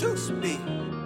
Choose me.